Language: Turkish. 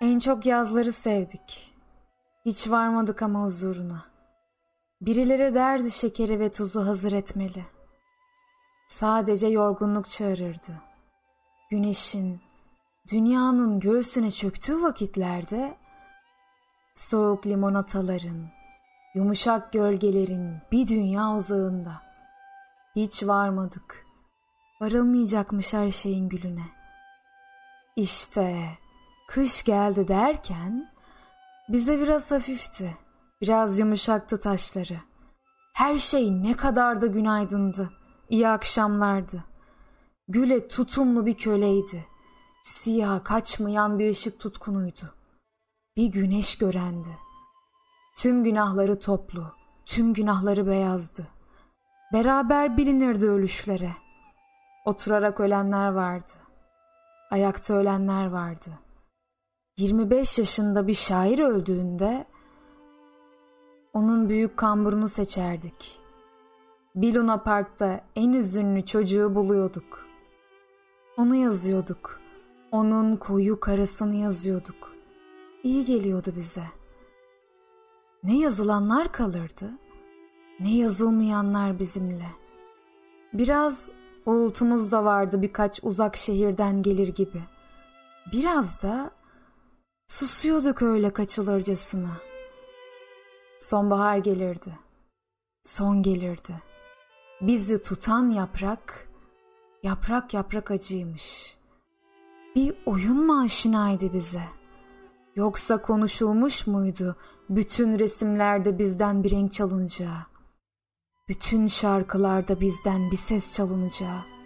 En çok yazları sevdik. Hiç varmadık ama huzuruna. Birileri derdi şekeri ve tuzu hazır etmeli. Sadece yorgunluk çağırırdı. Güneşin, dünyanın göğsüne çöktüğü vakitlerde soğuk limonataların, yumuşak gölgelerin bir dünya uzağında. Hiç varmadık. Varılmayacakmış her şeyin gülüne. İşte kış geldi derken bize biraz hafifti. Biraz yumuşaktı taşları. Her şey ne kadar da günaydındı. İyi akşamlardı. Güle tutumlu bir köleydi. Siyah kaçmayan bir ışık tutkunuydu. Bir güneş görendi. Tüm günahları toplu, tüm günahları beyazdı. Beraber bilinirdi ölüşlere. Oturarak ölenler vardı. Ayakta ölenler vardı. 25 yaşında bir şair öldüğünde onun büyük kamburunu seçerdik. Bir Luna Park'ta en üzünlü çocuğu buluyorduk. Onu yazıyorduk. Onun koyu karasını yazıyorduk. İyi geliyordu bize. Ne yazılanlar kalırdı, ne yazılmayanlar bizimle. Biraz uğultumuz da vardı birkaç uzak şehirden gelir gibi. Biraz da susuyorduk öyle kaçılırcasına. Sonbahar gelirdi. Son gelirdi. Bizi tutan yaprak, yaprak yaprak acıymış. Bir oyun mu aşinaydı bize? Yoksa konuşulmuş muydu bütün resimlerde bizden bir renk çalınacağı? Bütün şarkılarda bizden bir ses çalınacağı?